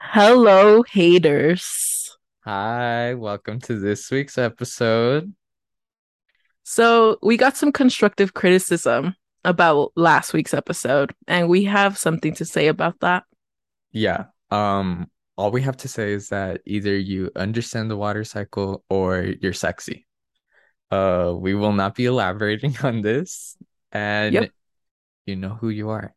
Hello, haters. Hi, welcome to this week's episode. So, we got some constructive criticism about last week's episode, and we have something to say about that. Yeah, um, all we have to say is that either you understand the water cycle or you're sexy. Uh, we will not be elaborating on this, and Yep, you know who you are.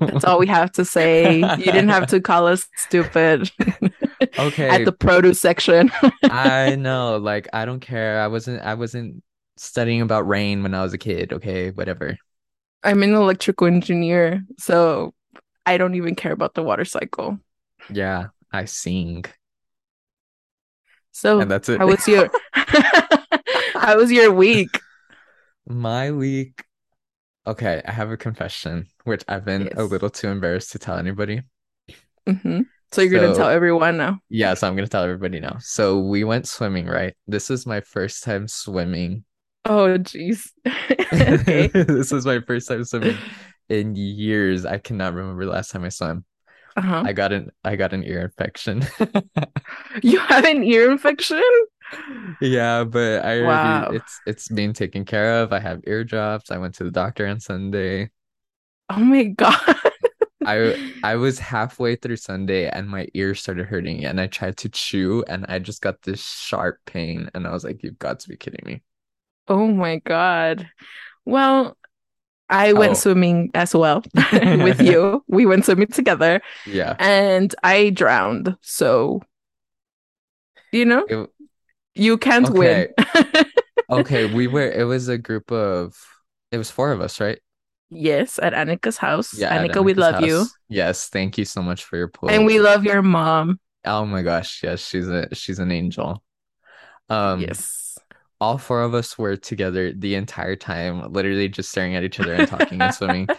That's all we have to say. You didn't have to call us stupid Okay. at the produce section. I know, like I don't care. I wasn't I wasn't studying about rain when I was a kid, okay, whatever. I'm an electrical engineer, so I don't even care about the water cycle. Yeah, I sing, So and that's it. how was your how was your week? My week Okay, I have a confession, which I've been a little too embarrassed to tell anybody. hmm So you're gonna tell everyone now. yeah, so I'm gonna tell everybody now. So we went swimming, right? This is my first time swimming. Oh, jeez. This is my first time swimming in years. I cannot remember the last time I swam. Uh-huh. I got an I got an ear infection. You have an ear infection? Yeah, but I already Wow. it's it's being taken care of. I have ear drops. I went to the doctor on Sunday. Oh my God. I I was halfway through Sunday and my ear started hurting and I tried to chew and I just got this sharp pain and I was like, you've got to be kidding me. Oh my God. Well, I went Oh. swimming as well with you. We went swimming together Yeah. and I drowned. So, you know, It, you can't win. okay. Okay, we were it was a group of it was four of us, right? Yes, at Annika's house. Yeah, Annika, we Annika's love you. Yes, thank you so much for your pull. And we love your mom. Oh my gosh, yes, she's a she's an angel. Um, Yes. all four of us were together the entire time, literally just staring at each other and talking and swimming.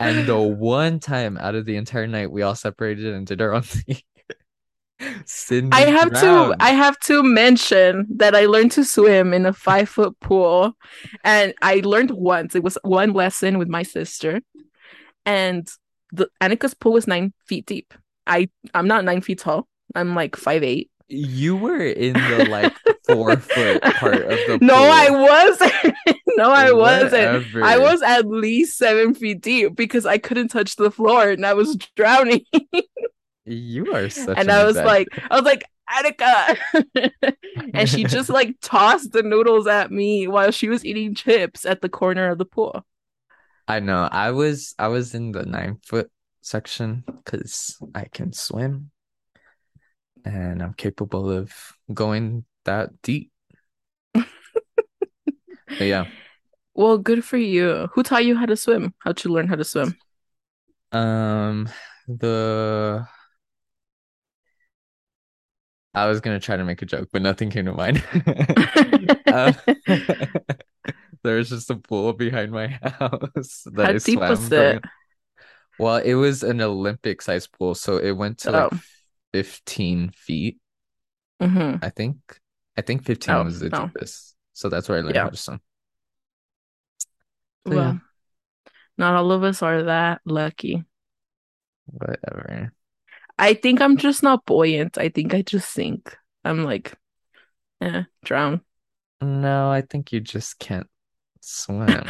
And the one time out of the entire night, we all separated and did our own thing. I Sydney have to. I have to mention that I learned to swim in a five foot pool and I learned once. It was one lesson with my sister and the Annika's pool was nine feet deep. I I'm not nine feet tall. I'm like five eight. You were in the like four foot part of the pool. no, I wasn't. no, I wasn't. I was at least seven feet deep because I couldn't touch the floor and I was drowning. You are such and an I was like, I was like, Attica. and she just like tossed the noodles at me while she was eating chips at the corner of the pool. I know. I was I was in the nine foot section because I can swim and I'm capable of going that deep. But yeah. Well, good for you. Who taught you how to swim? How'd you learn how to swim? Um the I was gonna try to make a joke, but nothing came to mind. Uh, there was just a pool behind my house that how I deep swam was it? Well, it was an Olympic sized pool, so it went to Oh, like 15 feet, mm-hmm. I think. I think 15 Oh, was the no. deepest. So that's where I learned how to swim. So yeah, Well, not all of us are that lucky. whatever. I think I'm just not buoyant. I think I just sink. I'm like, eh, drown. No, I think you just can't swim.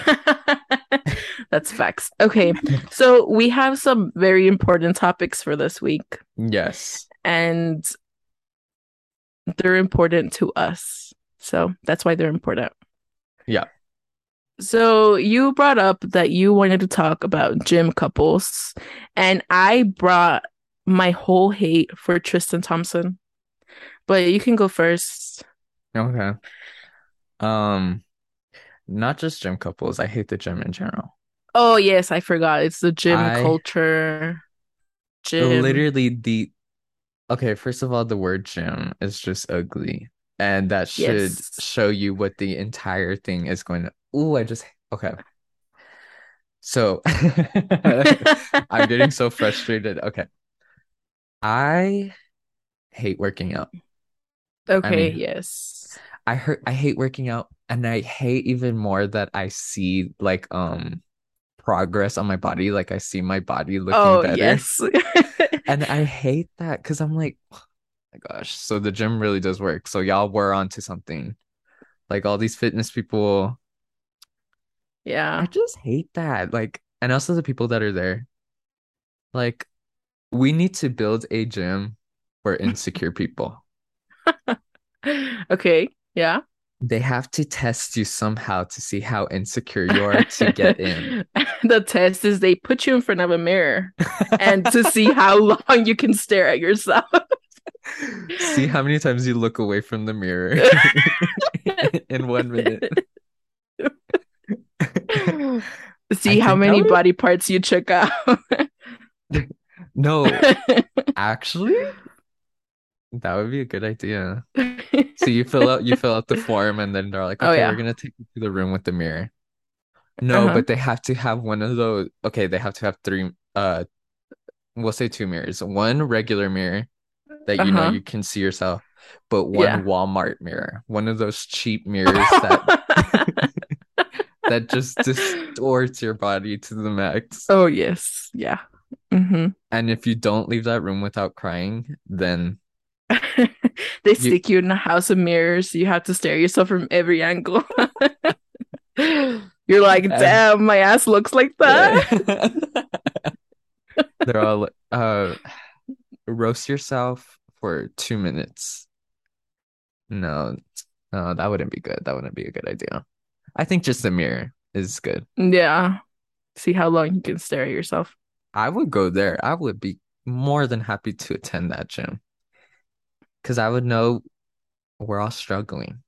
That's facts. Okay, so we have some very important topics for this week, Yes. and they're important to us. So that's why they're important. Yeah. So you brought up that you wanted to talk about gym couples, and I brought my whole hate for Tristan Thompson. But you can go first. Okay. Um, not just gym couples. I hate the gym in general. Oh, yes, I forgot. It's the gym I culture. Gym. literally the okay, first of all, the word gym is just ugly. And that should Yes. show you what the entire thing is going to. Ooh, I just okay. So I'm getting so frustrated. Okay. I hate working out. I Okay, mean, yes. I hurt I hate working out and I hate even more that I see like um progress on my body. Like I see my body looking Oh, better. yes. And I hate that because I'm like, oh my gosh. So the gym really does work. So y'all were onto something. Like all these fitness people, Yeah. I just hate that. Like, and also the people that are there. Like, we need to build a gym for insecure people. Okay. Yeah. They have to test you somehow to see how insecure you are to get in. The test is they put you in front of a mirror and to see how long you can stare at yourself. See how many times you look away from the mirror in one minute. See how many body parts you check out. No, actually, that would be a good idea. So you fill out you fill out the form and then they're like, Oh, okay, yeah. we're gonna take you to the room with the mirror. No, Uh-huh. but they have to have one of those. Okay, they have to have three. Uh, we'll say two mirrors. One regular mirror that you know Uh-huh. you can see yourself, but one Yeah. Walmart mirror, one of those cheap mirrors that that just distorts your body to the max. Oh, yes. Yeah. Hmm And if you don't leave that room without crying, then They stick you in a house of mirrors. You have to stare at yourself from every angle. You're like, damn, my ass looks like that. they're all uh roast yourself for two minutes. No, no, that wouldn't be good. That wouldn't be a good idea. I think just a mirror is good. Yeah. See how long you can stare at yourself. I would go there. I would be more than happy to attend that gym. Because I would know we're all struggling.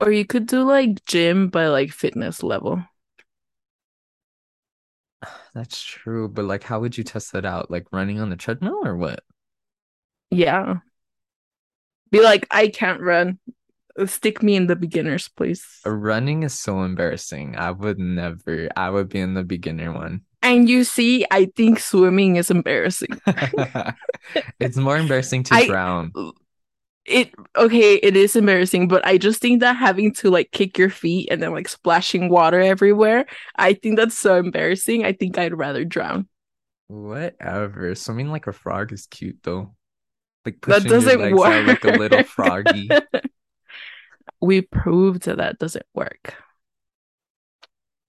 Or you could do like gym by like fitness level. That's true, but like how would you test that out? Like running on the treadmill or what? Yeah. Be like, I can't run. Stick me in the beginners, please. Running is so embarrassing. I would never, I would be in the beginner one. And you see, I think swimming is embarrassing. It's more embarrassing to I- drown. It okay, it is embarrassing, but I just think that having to like kick your feet and then like splashing water everywhere, I think that's so embarrassing. I think I'd rather drown. Whatever. Swimming like a frog is cute though. Like That pushing your doesn't legs out like a little froggy. We proved that that doesn't work.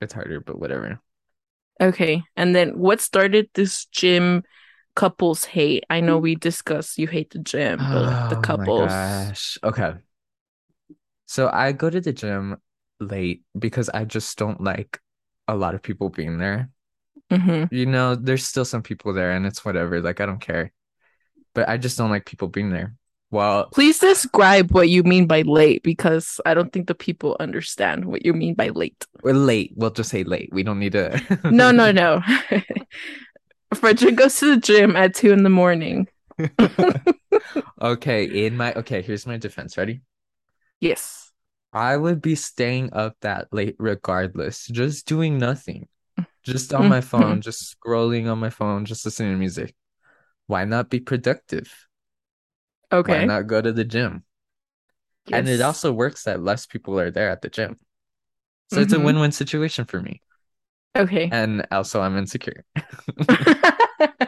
It's harder, but whatever. Okay, and then what started this gym couples hate? I know we discussed you hate the gym, but like the Oh couples. gosh. Okay. So I go to the gym late because I just don't like a lot of people being there. hmm You know, there's still some people there and it's whatever. Like I don't care. But I just don't like people being there. Well, Please describe what you mean by late because I don't think the people understand what you mean by late. we're late. We'll just say late. We don't need to. No, no, no. Frederick goes to the gym at two in the morning. Okay, in my okay, here's my defense. Ready? Yes. I would be staying up that late regardless, just doing nothing. Just on my Mhm. phone, just scrolling on my phone, just listening to music. Why not be productive? Why Okay. not go to the gym? And it also works that less people are there at the gym. So it's a Mhm. win-win situation for me. Okay. And also I'm insecure.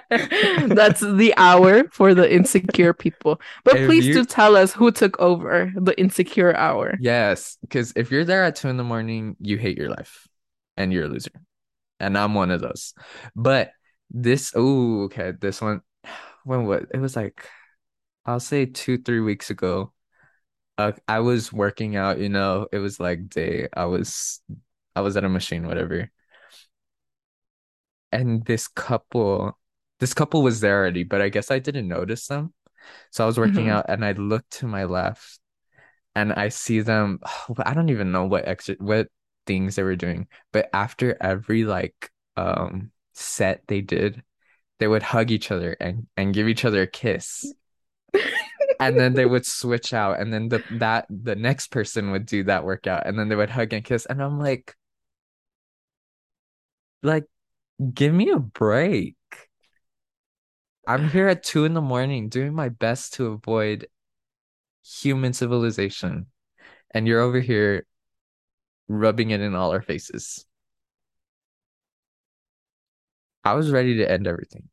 That's the hour for the insecure people. But If please you- do tell us who took over the insecure hour. Yes, because if you're there at two in the morning, you hate your life and you're a loser. And I'm one of those. But this, oh, okay, this one, when what? It was like, I'll say two, three weeks ago. Uh, I was working out, you know, it was like day. I was, I was at a machine, whatever. And this couple, this couple was there already, but I guess I didn't notice them. So I was working Mhm. out and I looked to my left and I see them. I don't even know what extra what things they were doing, but after every like um set they did, they would hug each other and and give each other a kiss. And then they would switch out, and then the that the next person would do that workout, and then they would hug and kiss, and I'm like, like, give me a break. I'm here at two in the morning doing my best to avoid human civilization, and you're over here rubbing it in all our faces. I was ready to end everything.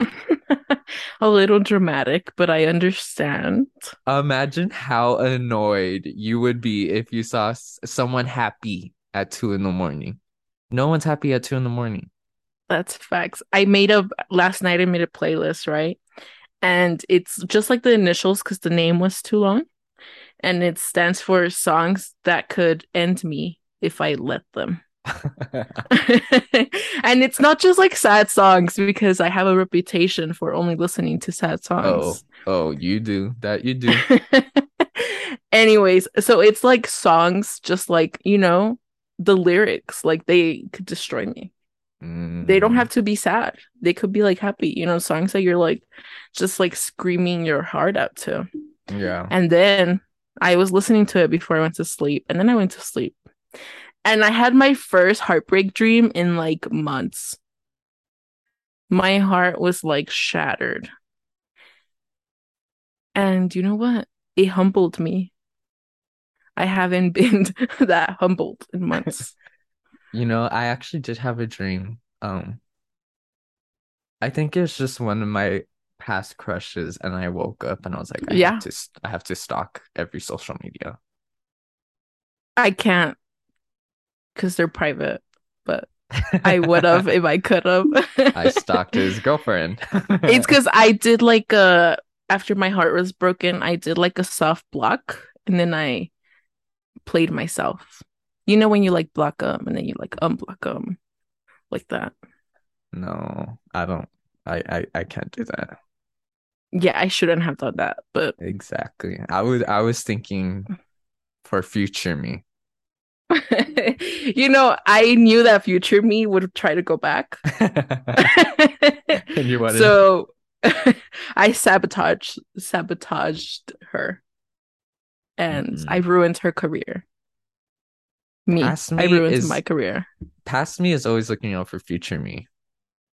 A little dramatic, but I understand. Imagine how annoyed you would be if you saw someone happy at two in the morning. No one's happy at two in the morning. That's facts. I made a last night I made a playlist, right? And it's just like the initials because the name was too long. And it stands for songs that could end me if I let them. and it's not just like sad songs because I have a reputation for only listening to sad songs. oh, oh, you do that. You do. Anyways, so it's like songs, just like, you know, the lyrics, like they could destroy me. They don't Mm, have to be sad. They could be like happy, you know, songs that you're like just like screaming your heart out to. yeah. And then I was listening to it before I went to sleep, and then I went to sleep. And I had my first heartbreak dream in like months. My heart was like shattered. And you know what? It humbled me. I haven't been that humbled in months. You know, I actually did have a dream. Um, I think it's just one of my past crushes, and I woke up and I was like, I have Yeah, to, I have to stalk every social media. I can't because they're private, but I would have if I could have. I stalked his girlfriend. It's because I did like a after my heart was broken, I did like a soft block and then I played myself. You know when you like block them and then you like unblock them like that. No, I don't. I, I I can't do that. Yeah, I shouldn't have done that, but Exactly. I was I was thinking for future me. you know, I knew that future me would try to go back. And you So I sabotaged sabotaged her and mm-hmm. I Mm-mm. ruined her career. Me, Past I ruined is my career. past me is always looking out for future me.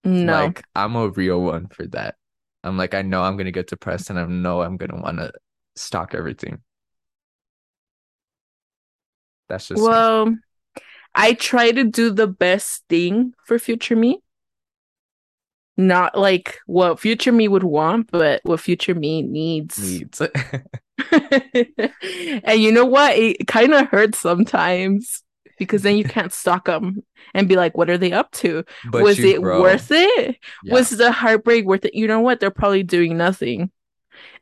No. Like I'm a real one for that. I'm like I know I'm gonna get depressed and I know I'm gonna wanna stalk everything. That's just me. Well, I try to do the best thing for future me. Not like what future me would want, but what future me needs. Needs. And you know what? It kind of hurts sometimes because then you can't stalk them and be like, what are they up to? But Was you it grow. worth it? Yeah. Was the heartbreak worth it? You know what? They're probably doing nothing.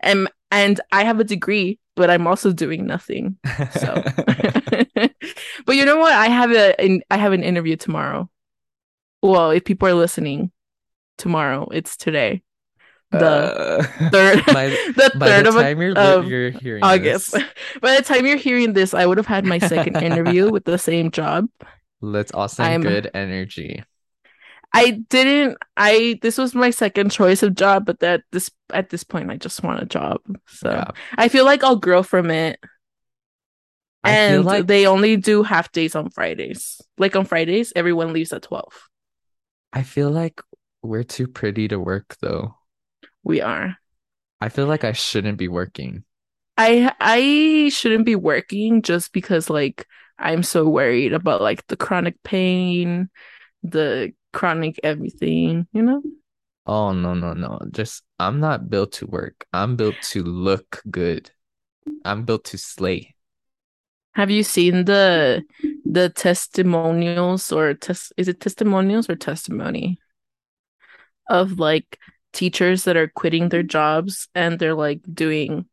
And and I have a degree, but I'm also doing nothing. So but you know what? I have a an, I have an interview tomorrow. Well, if people are listening tomorrow, it's today. The Uh, third by the by third the of, you're of you're hearing August. this, By the time you're hearing this, I would have had my second interview with the same job. let's all send good energy. I didn't I this was my second choice of job, but that this at this point I just want a job. So Yeah. I feel like I'll grow from it. I And like they only do half days on Fridays. Like on Fridays, everyone leaves at 12. I feel like we're too pretty to work though. We are. I feel like I shouldn't be working. I I shouldn't be working just because like I'm so worried about like the chronic pain, the chronic everything, you know? Oh no no no. Just I'm not built to work. I'm built to look good. I'm built to slay. Have you seen the the testimonials or test is it testimonials or testimony of like teachers that are quitting their jobs and they're like doing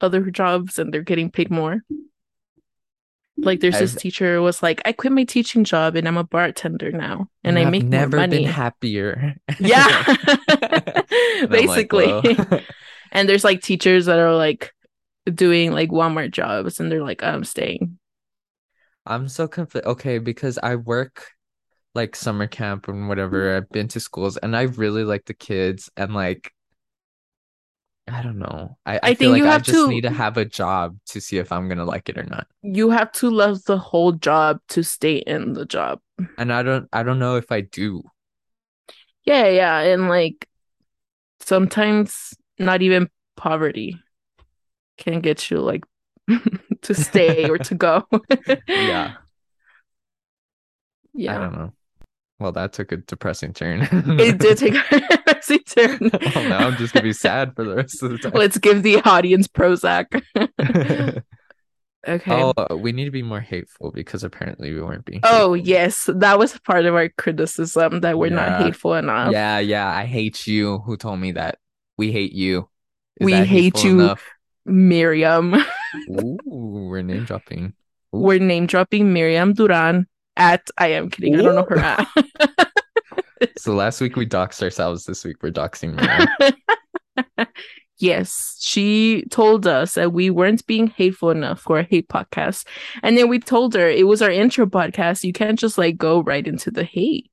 other jobs and they're getting paid more? Like there's this I've teacher was like, I quit my teaching job and I'm a bartender now and I make more never been happier. Yeah. And I'm like, oh. Basically. And there's like teachers that are like doing like Walmart jobs and they're like, oh, I'm staying. I'm so conflicted. Okay, because I work like summer camp and whatever. Mm-hmm. I've been to schools and I really like the kids and like I don't know. I, I I think like you I have just need to to have a job to see if I'm gonna like it or not. you have to love the whole job to stay in the job. And I don't I don't know if I do. Yeah, yeah. And like sometimes not even poverty can get you like to stay or to go. Yeah. Yeah. I don't know. Well, that took a depressing turn. It did take turn. Oh, now I'm just gonna be sad for the rest of the time. Let's give the audience Prozac. okay. Oh, uh, we need to be more hateful because apparently we weren't being Oh, hateful. yes, that was part of our criticism that we're not hateful enough. Yeah, yeah. I hate you. Who told me that? We hate you. Is We hate you. enough? Miriam. Ooh, we're name dropping. We're name dropping Miriam Duran at I am kidding. I don't know her at. So last week we doxed ourselves. This week we're doxing Miriam. yes, she told us that we weren't being hateful enough for a hate podcast. And then we told her it was our intro podcast. You can't just like go right into the hate.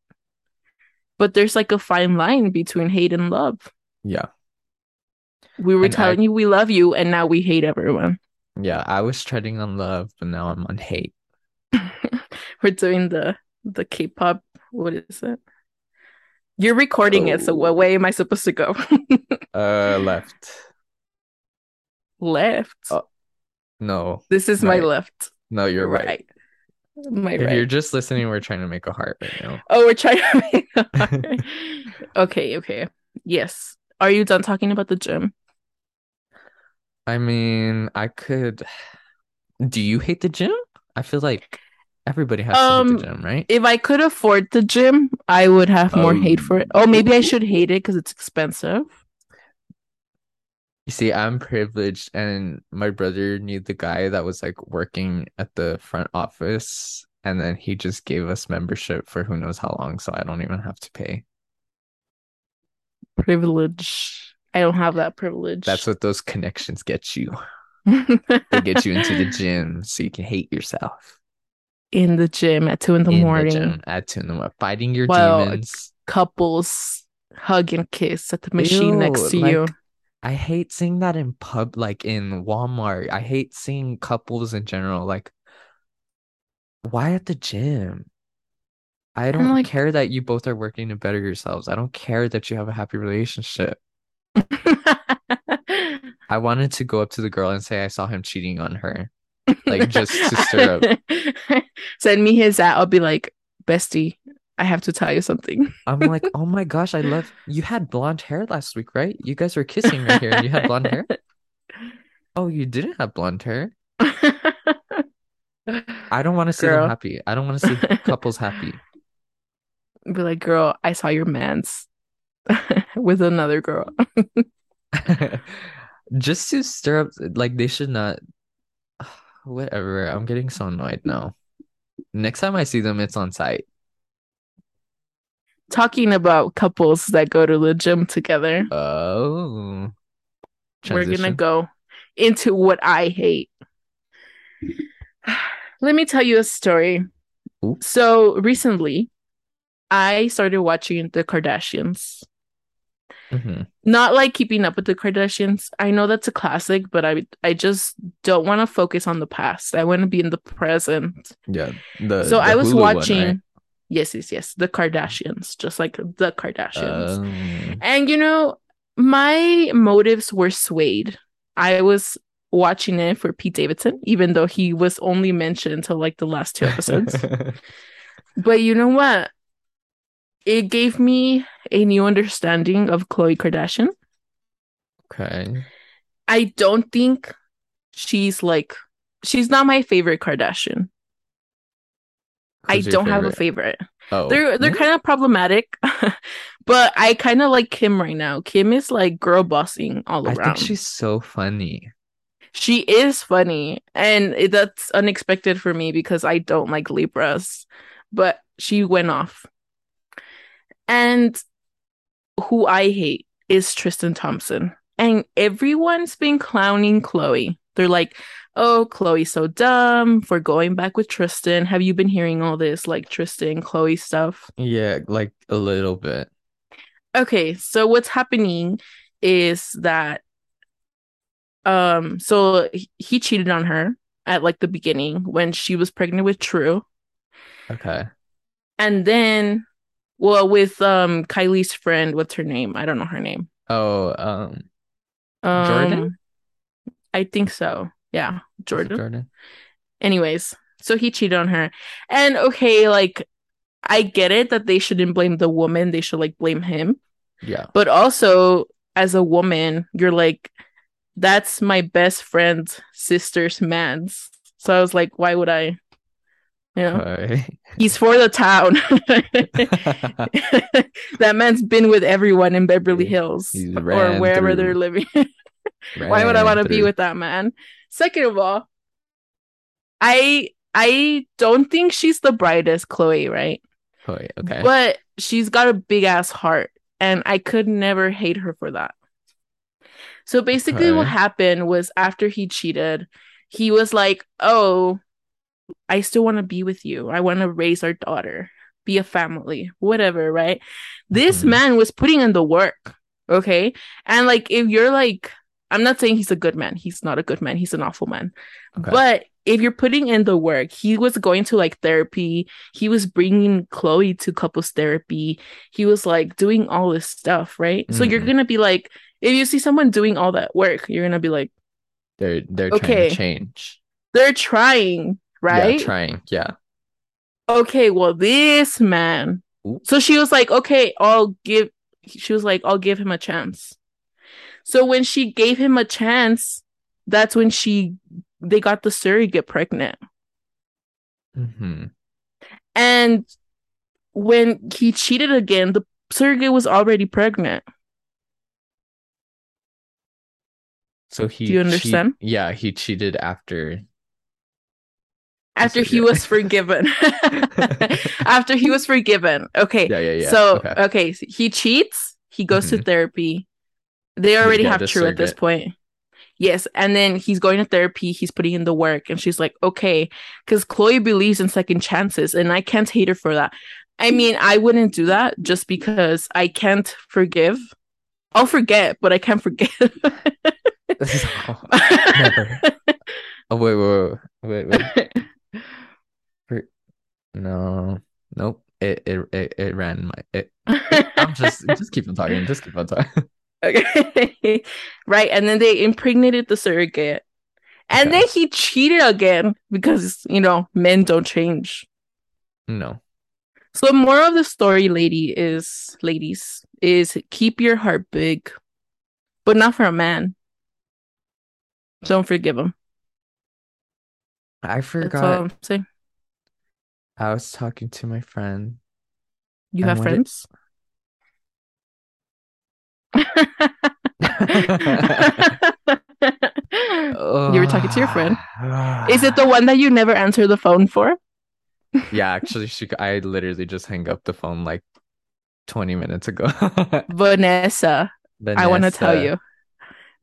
But there's like a fine line between hate and love. Yeah, We were And I- telling you we love you, and now we hate everyone. yeah. I was treading on love, but now I'm on hate. We're doing the the K-pop. What is it? You're recording it, so Oh. what way am I supposed to go? Uh, left. left. Oh, No, this is my left. no, you're right. My If right. you're just listening, we're trying to make a heart right now. Oh, we're trying to make a heart. Okay, okay. Yes. Are you done talking about the gym? I mean, I could. Do you hate the gym? I feel like everybody has to hate Um, the gym, right? If I could afford the gym, I would have more hate for it. Oh, maybe I should hate it because it's expensive. You see, I'm privileged, and my brother knew the guy that was like working at the front office, and then he just gave us membership for who knows how long, so I don't even have to pay. Privilege. I don't have that privilege. That's what those connections get you. They get you into the gym so you can hate yourself. In the gym at two in the In morning. gym at two in the morning, fighting your Well, demons. Couples hug and kiss at the machine Ew, next to you. I hate seeing that in pub, like in Walmart. I hate seeing couples in general. Like, why at the gym? I don't like- care that you both are working to better yourselves. I don't care that you have a happy relationship. I wanted to go up to the girl and say I saw him cheating on her. Like, just to stir up. Send me his at. I'll be like, bestie, I have to tell you something. I'm like, oh my gosh, I love you had blonde hair last week, right? You guys were kissing right here and you had blonde hair. Oh, you didn't have blonde hair. I don't want to see Girl. them happy. I don't want to see couples happy. be like, girl, I saw your man's with another girl. Just to stir up, like they should not. Whatever. I'm getting so annoyed now. Next time I see them, it's on site. Talking about couples that go to the gym together, Oh. we're gonna go into what I hate. Let me tell you a story. Ooh. So recently, I started watching the Kardashians. Mhm. Not like keeping up with the Kardashians. I know that's a classic, but I I just don't want to focus on the past. I want to be in the present. Yeah. The so the I was Hulu one, watching right? yes, yes, yes, the Kardashians, just like the Kardashians. Um, And you know, my motives were swayed. I was watching it for Pete Davidson, even though he was only mentioned until like the last two episodes. but you know what? It gave me a new understanding of Khloe Kardashian. okay. I don't think she's like she's not my favorite Kardashian. I Who's your don't have a favorite. Oh. They're they're hmm? kind of problematic, but I kind of like Kim right now. Kim is like girl bossing all I around. think she's so funny. She is funny, and that's unexpected for me because I don't like Libras, but she went off. And who I hate is Tristan Thompson. And everyone's been clowning Khloe. They're like, oh, Khloe's so dumb for going back with Tristan. Have you been hearing all this like Tristan, Khloe stuff? Yeah, like a little bit. Okay, so what's happening is that um so he- he cheated on her at like the beginning when she was pregnant with True. Okay. And then well with um Kylie's friend, what's her name? I don't know her name. Oh, um, Um Jordyn? I think so. Yeah, Jordyn. Jordyn. Anyways, so he cheated on her. And okay, like I get it that they shouldn't blame the woman, they should like blame him. Yeah. But also, as a woman, you're like, that's my best friend's sister's man's. So I was like, why would I? Know, he's for the town. that man's been with everyone in Beverly Hills or wherever through. they're living. why would I want to be with that man? Second of all, I I don't think she's the brightest, Khloe, right? Okay. Okay. But she's got a big ass heart, and I could never hate her for that. So basically, what happened was after he cheated, he was like, Oh, I still want to be with you. I want to raise our daughter, be a family, whatever, right? This Mhm. man was putting in the work, okay? And like, if you're like, I'm not saying he's a good man, he's not a good man, he's an awful man. Okay. But if you're putting in the work, he was going to like therapy. He was bringing Khloe to couples therapy. He was like doing all this stuff, right? So you're Mhm. gonna be like, if you see someone doing all that work, you're gonna be like, They're they're trying Okay. to change. they're trying, right? Yeah, trying. Yeah. okay, well, this man. Ooh. So she was like, okay, I'll give. She was like, I'll give him a chance. So when she gave him a chance, that's when she they got the surrogate pregnant. hmm And when he cheated again, the surrogate was already pregnant. So he Do you understand? yeah, he cheated after. After he was forgiven. After he was forgiven. Okay. Yeah, yeah, yeah. So, okay. okay, so he cheats, he goes to Mhm. therapy. They already have true at this point. Yes, and then he's going to therapy, he's putting in the work, and she's like, okay, because Khloe believes in second chances, and I can't hate her for that. I mean, I wouldn't do that just because I can't forgive. I'll forget, but I can't forgive. No, never. Oh wait, wait, wait, wait, wait. No, nope. It it it, it ran my. It, I'm just just keep on talking. Just keep on talking. okay. right. And then they impregnated the surrogate. And Okay. then he cheated again because, you know, men don't change. No. So the moral of the story, lady, is ladies, is keep your heart big, but not for a man. Don't forgive him. I forgot. I was talking to my friend. You have what it- friends? you were talking to your friend. Is it the one that you never answer the phone for? Yeah, actually, she. I literally just hung up the phone like 20 minutes ago. Vanessa. I want to tell you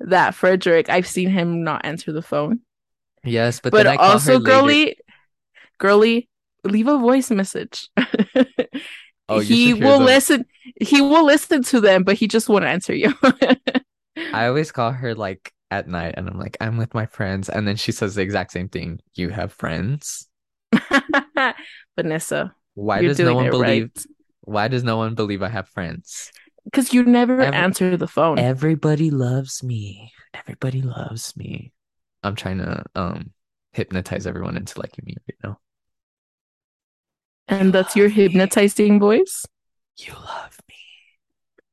that Frederick, I've seen him not answer the phone. Yes, but But, then I call her also, girly, girly, leave a voice message. Oh, he will them. listen. He will listen to them, but he just won't answer you. I always call her like at night, and I'm like, I'm with my friends, and then she says the exact same thing. You have friends? Vanessa, Why does no one believe? right Why does no one believe I have friends? because you never Every- answer the phone. Everybody loves me. Everybody loves me. I'm trying to um hypnotize everyone into liking me right now. And that's your love me. hypnotizing voice. You love me.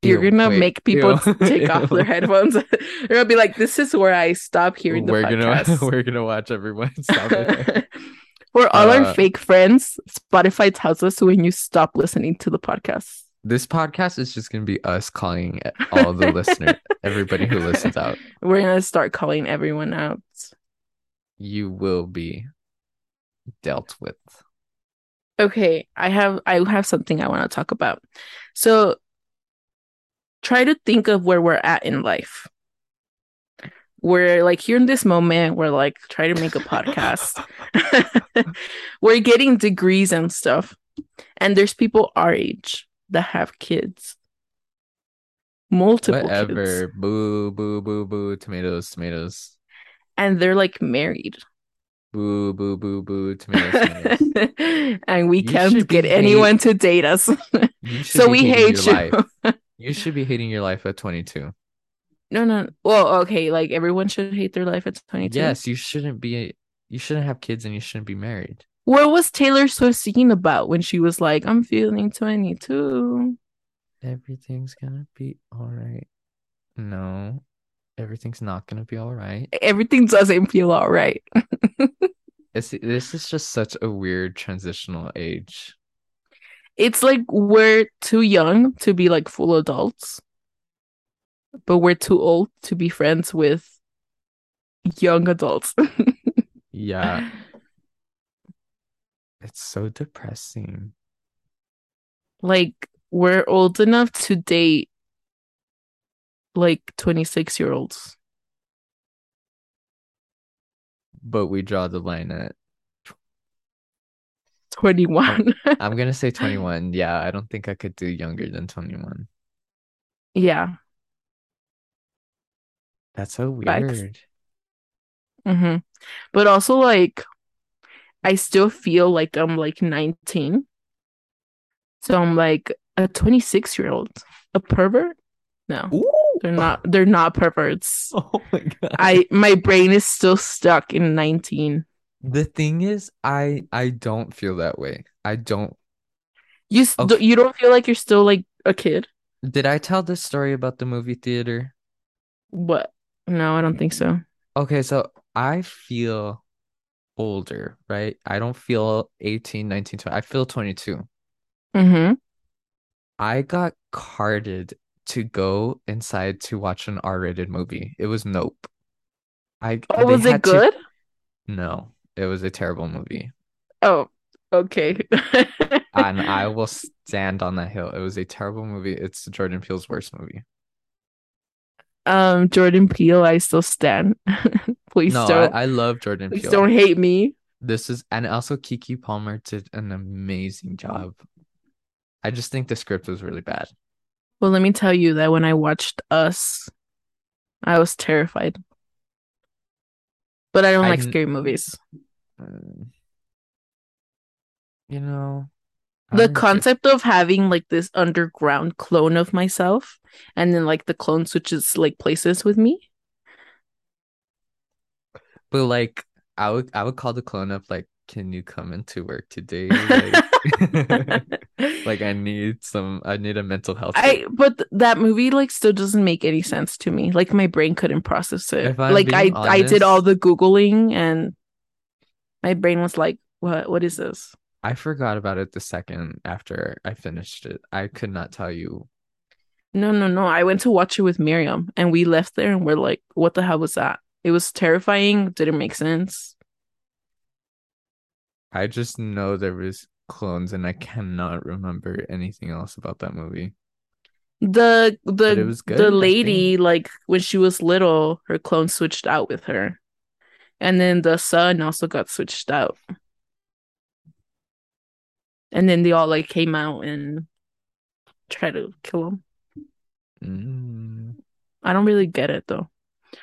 You're Ew, gonna wait, make people ew, take off their headphones. They're gonna be like, "This is where I stop hearing the We're gonna podcast." we're gonna watch everyone stop it. For all our Uh, fake friends, Spotify tells us when you stop listening to the podcast. This podcast is just gonna be us calling all the listeners, everybody who listens out. We're gonna start calling everyone out. You will be dealt with. Okay, I have I have something I want to talk about. So try to think of where we're at in life. We're like here in this moment, we're like trying to make a podcast. we're getting degrees and stuff. And there's people our age that have kids. Multiple Whatever. kids. Boo, boo, boo, boo. Tomatoes, tomatoes. And they're like married. Boo, boo, boo, boo. Tomatoes, tomatoes. and we You can't get anyone to date us. So we hate you. You should be hating your life at 22. No, no. Well, okay, like everyone should hate their life at 22. Yes, you shouldn't be. You shouldn't have kids and you shouldn't be married. What was Taylor Swift singing about when she was like, I'm feeling 22? Everything's gonna be all right. No, everything's not gonna be all right. Everything doesn't feel all right. It's, this is just such a weird transitional age. It's like we're too young to be like full adults, but we're too old to be friends with young adults. Yeah, it's so depressing. like we're old enough to date like 26 year olds. But we draw the line at 21. I'm gonna say 21. Yeah, I don't think I could do younger than 21. yeah. That's so weird. hmm But also like I still feel like I'm like 19. So I'm like a 26 year old. A pervert? No. Ooh. They're not they're not perverts. Oh my God. I my brain is still stuck in 19. The thing is, I I don't feel that way. I don't. You Okay. do- you don't feel like you're still like a kid? Did I tell this story about the movie theater? What? No, I don't think so. Okay, so I feel older, right? I don't feel 18, 19, 20. I feel 22. Mm-hmm. I got carded to go inside to watch an R-rated movie. It was Nope. I Oh, was it had to- good? No, it was a terrible movie. Oh, okay. And I will stand on that hill. It was a terrible movie. It's Jordan Peele's worst movie. um, Jordan Peele, I still stand. Please No, don't, I, I love Jordan please Peele. don't hate me. This is and also Keke Palmer did an amazing job. I just think the script was really bad. Well, let me tell you that when I watched Us, I was terrified. But I don't I like didn't- scary movies. Um, you know, The concept of having like this underground clone of myself, and then like the clone switches like places with me. but like I would I would call the clone up like, can you come into work today? Like, like I need some I need a mental health I but that movie like still doesn't make any sense to me. Like my brain couldn't process it. Like I being I did all the googling and my brain was like, "What what is this?" I forgot about it the second after I finished it. I could not tell you. No, no, no. I went to watch it with Miriam and we left there and we're like, "What the hell was that?" It was terrifying, didn't make sense. I just know there was clones and I cannot remember anything else about that movie. The the was good, the lady like when she was little, her clone switched out with her. And then the son also got switched out. And then they all like came out and tried to kill him. Mm. I don't really get it though.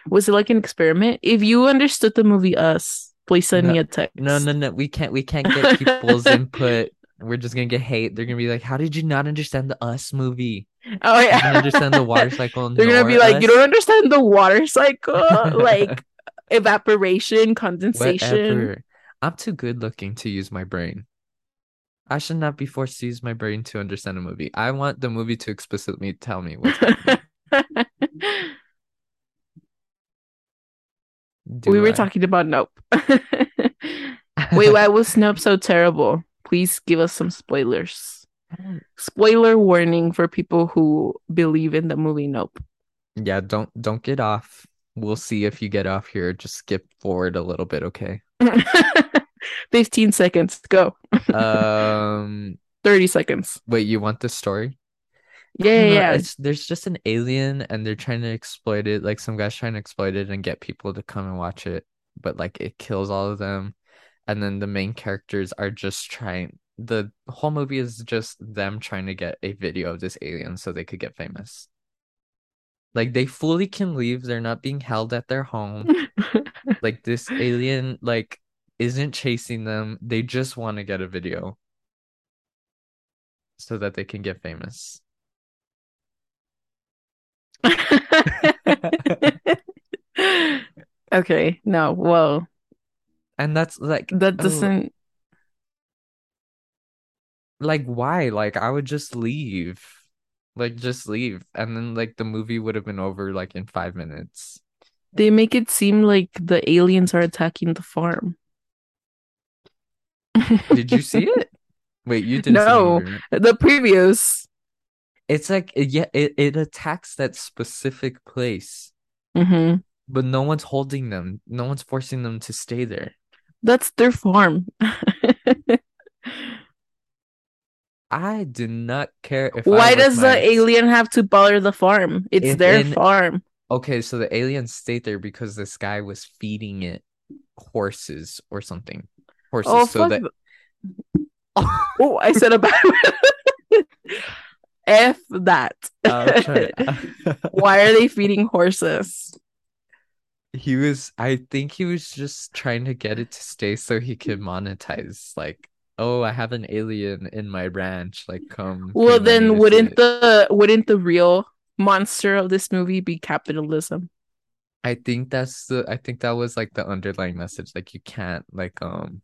Was it like an experiment? If you understood the movie Us, please send me a text. No, no, no. We can't we can't get people's input. We're just gonna get hate. They're gonna be like, How did you not understand the us movie? Oh You didn't yeah. understand the water cycle They're gonna be like, you don't understand the water cycle, like evaporation, condensation. Whatever. I'm too good looking to use my brain. I should not be forced to use my brain to understand a movie. I want the movie to explicitly tell me what's happening. Do we were talking about Nope. Wait, why was Nope so terrible? Please give us some spoilers. Spoiler warning for people who believe in the movie Nope. Yeah, don't don't get off. We'll see if you get off here. Just skip forward a little bit, okay? 15 seconds. Go. Um, 30 seconds. wait, you want the story? Yeah, yeah, yeah. It's there's just an alien and they're trying to exploit it. Like some guy's trying to exploit it and get people to come and watch it, but like it kills all of them. And then the main characters are just trying the whole movie is just them trying to get a video of this alien so they could get famous. Like they fully can leave, they're not being held at their home. Like this alien like isn't chasing them. They just want to get a video so that they can get famous. okay, no, well, And that's like that oh, doesn't. like why? Like I would just leave. Like just leave. And then like the movie would have been over like in five minutes. They make it seem like the aliens are attacking the farm. Did you see it? Wait, you didn't No, the previews. It's like yeah, it, it attacks that specific place, hmm but no one's holding them. No one's forcing them to stay there. That's their farm. I do not care if Why does the alien have to bother the farm? It's if their in farm. okay, so the alien stayed there because this guy was feeding it horses or something. Oh, Horses. So fuck. that Oh, I said a bad. F that. I'll. Why are they feeding horses? He was, I think he was just trying to get it to stay so he could monetize. Like, oh, I have an alien in my ranch. Like, come Well, then wouldn't it. the wouldn't the real monster of this movie be capitalism? I think that's the, I think that was like the underlying message. Like, you can't like um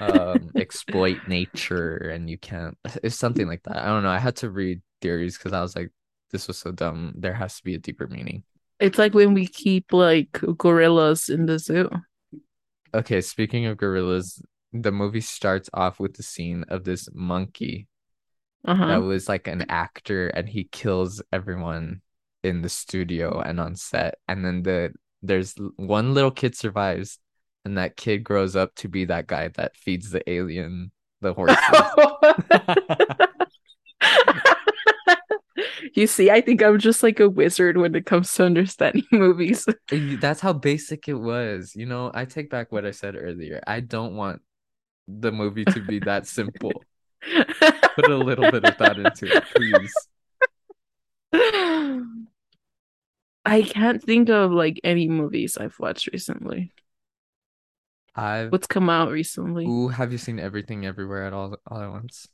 um exploit nature and you can't. It's something like that. I don't know. I had to read theories because I was like, this was so dumb. There has to be a deeper meaning. It's like when we keep like gorillas in the zoo. Okay, speaking of gorillas, the movie starts off with the scene of this monkey that Uh-huh. was like an actor and he kills everyone in the studio and on set. And then the there's one little kid survives, and that kid grows up to be that guy that feeds the alien the horses. You see, I think I'm just like a wizard when it comes to understanding movies. That's how basic it was. You know, I take back what I said earlier. I don't want the movie to be that simple. Put a little bit of thought into it, please. I can't think of like any movies I've watched recently. I've What's come out recently? Ooh, have you seen everything everywhere at all all at once?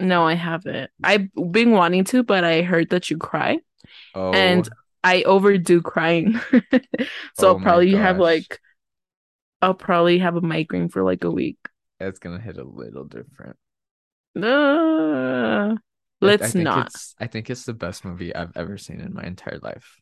No, I haven't. I've been wanting to, but I heard that you cry, Oh, and I overdo crying. So Oh I'll probably have like I'll probably have a migraine for like a week. it's gonna hit a little different. Uh, I- I let's think not. I think it's the best movie I've ever seen in my entire life.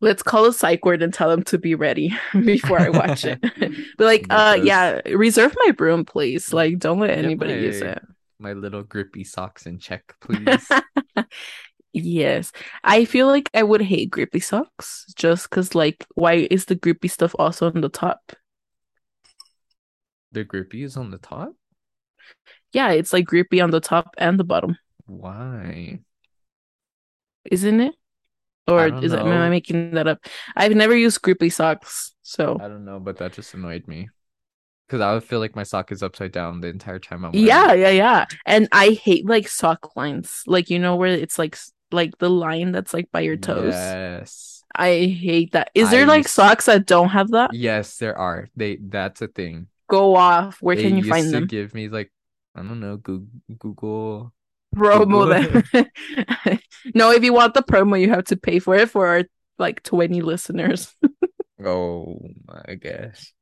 Let's call a psych ward and tell them to be ready before I watch it. but like, uh, yeah, reserve my room, please. Like, don't let Get anybody use it. My little grippy socks in check, please. Yes, I feel like I would hate grippy socks just because, like, why is the grippy stuff also on the top? The grippy is on the top? Yeah, it's like grippy on the top and the bottom, Why? isn't it? Or is it, am I making that up? I've never used grippy socks, so I don't know, but that just annoyed me. Because I would feel like my sock is upside down the entire time I'm wearing yeah, yeah, yeah. And I hate like sock lines, like you know where it's like like the line that's like by your toes. Yes. I hate that. Is I there like socks that don't have that? Yes, there are. They that's a thing. Go off. Where They can you find them? give me like I don't know, Google. Promo them. no, if you want the promo, you have to pay for it for our like 20 listeners. Oh my gosh.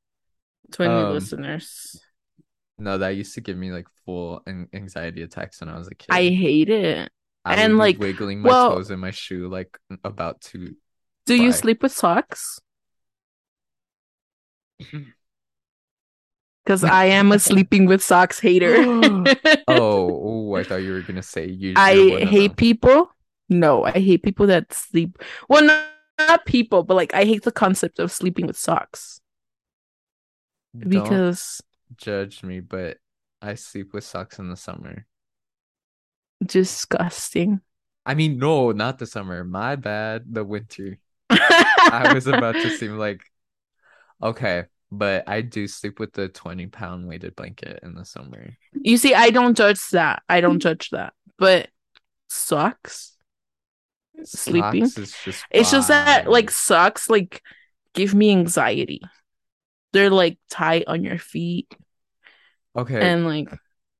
20 Um, listeners. No, that used to give me like full an- anxiety attacks when I was a kid. I hate it. I and, like, wiggling my well- toes in my shoe like about to Do you sleep with socks? Because I am a sleeping with socks hater. Oh, oh, I thought you were gonna say you. I hate them. people. No, I hate people that sleep. Well, not, not people, but like I hate the concept of sleeping with socks Don't because judge me, but I sleep with socks in the summer. disgusting. I mean, no, not the summer. My bad. The winter. I was about to seem like okay, but I do sleep with the 20 pound weighted blanket in the summer. You see, I don't judge that. I don't judge that. But socks? Sleeping? Socks is just It's just that like socks like give me anxiety. They're like tight on your feet okay. and like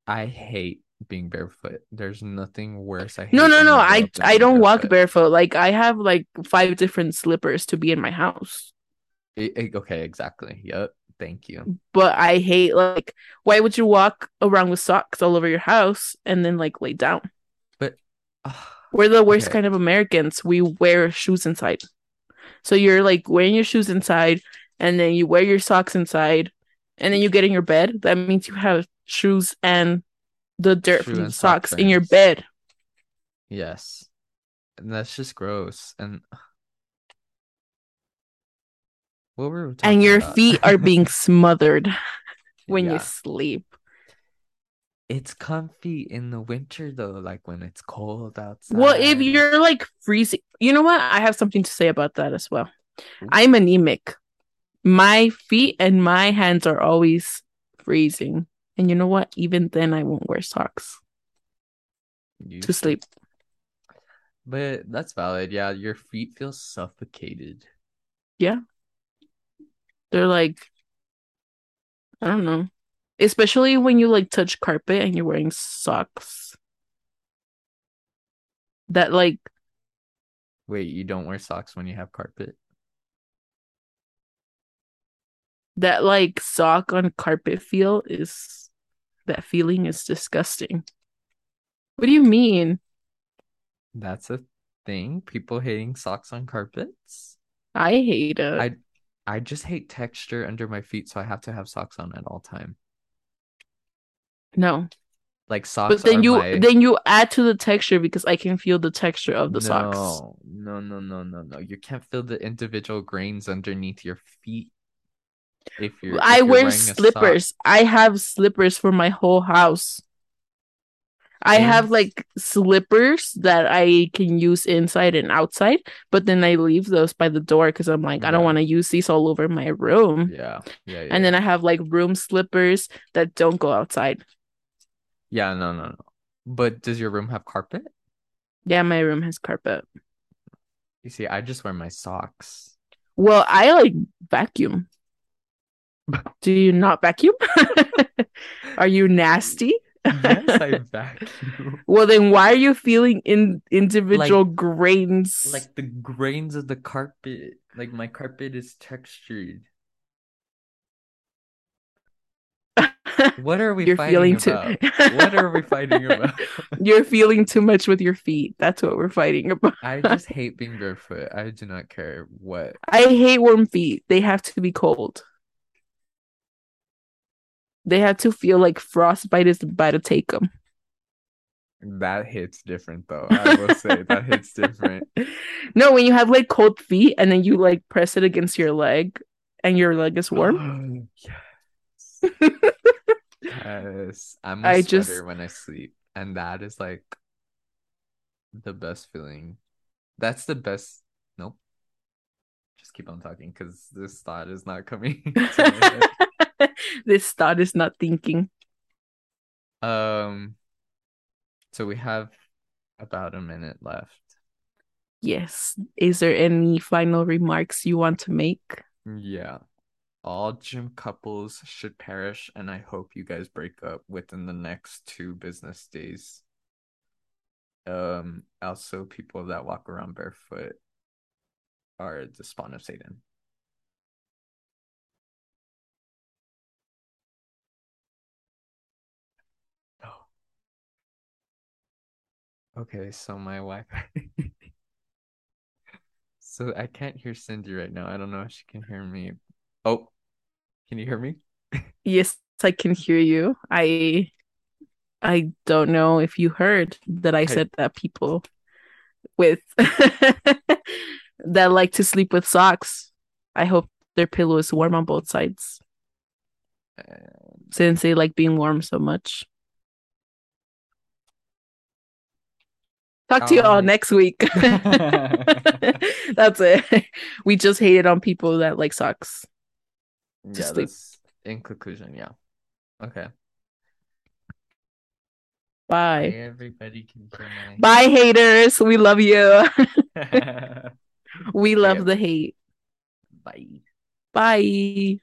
I hate being barefoot. There's nothing worse. I hate no no no I I don't walk barefoot. barefoot. Like I have like five different slippers to be in my house. Okay, exactly. Yep. Thank you. But I hate like why would you walk around with socks all over your house and then like lay down? But ah, We're the worst Okay. kind of Americans. We wear shoes inside. So you're like wearing your shoes inside and then you wear your socks inside and then you get in your bed. That means you have shoes and the dirt Shoe from the and sock socks in your bed. yes. And that's just gross. And what were we talking And your about? feet are being smothered when you sleep. It's comfy in the winter though, like when it's cold outside. Well, if you're like freezing, you know what? I have something to say about that as well. I'm anemic. My feet and my hands are always freezing. And you know what? Even then, I won't wear socks You to sleep. But that's valid. Yeah, your feet feel suffocated. They're like, I don't know. Especially when you like touch carpet and you're wearing socks. That like, Wait, you don't wear socks when you have carpet? that like sock on carpet feel is, that feeling is disgusting. What do you mean? That's a thing? People hating socks on carpets? I hate it. I I just hate texture under my feet, so I have to have socks on at all time. no. Like socks But then you my then you add to the texture because I can feel the texture of the socks. No, no, no, no, no, no. You can't feel the individual grains underneath your feet if you're I if you're wear wearing a sock. slippers. I have slippers for my whole house. I have like slippers that I can use inside and outside, but then I leave those by the door because I'm like, I don't want to use these all over my room. Yeah, yeah, yeah. And then I have like room slippers that don't go outside. yeah, no, no, no. But does your room have carpet? Yeah, my room has carpet. You see, I just wear my socks. Well, I like vacuum. Do you not vacuum? Are you nasty? Yes, I vacuum. Well, then why are you feeling in individual grains? Like the grains of the carpet. Like my carpet is textured. What are we You're fighting feeling about? too. What are we fighting about? You're feeling too much with your feet. That's what we're fighting about. I just hate being barefoot. I do not care what. I hate warm feet. They have to be cold. They have to feel like frostbite is about to take them. That hits different though. I will say that hits different. No, when you have like cold feet and then you like press it against your leg and your leg is warm. Yes. Yes. I'm a I sweater just- when I sleep, and that is like the best feeling. That's the best. Nope. Just keep on talking because this thought is not coming to my head. this thought is not thinking. Um, so we have about a minute left. Yes. Is there any final remarks you want to make? Yeah. All gym couples should perish, and I hope you guys break up within the next two business days. Um, also, people that walk around barefoot are the spawn of Satan. Okay, so my Wi-Fi. So I can't hear Cindy right now. I don't know if she can hear me. Oh, can you hear me? Yes, I can hear you. I I don't know if you heard that I I- said that people with that like to sleep with socks. I hope their pillow is warm on both sides Um, since they like being warm so much. Talk to you all um, next week. That's it. We just hated on people that like socks. yeah, that's in conclusion, yeah. Okay. Bye. Everybody can my Bye, haters. We love you. we love the hate. Bye. Bye.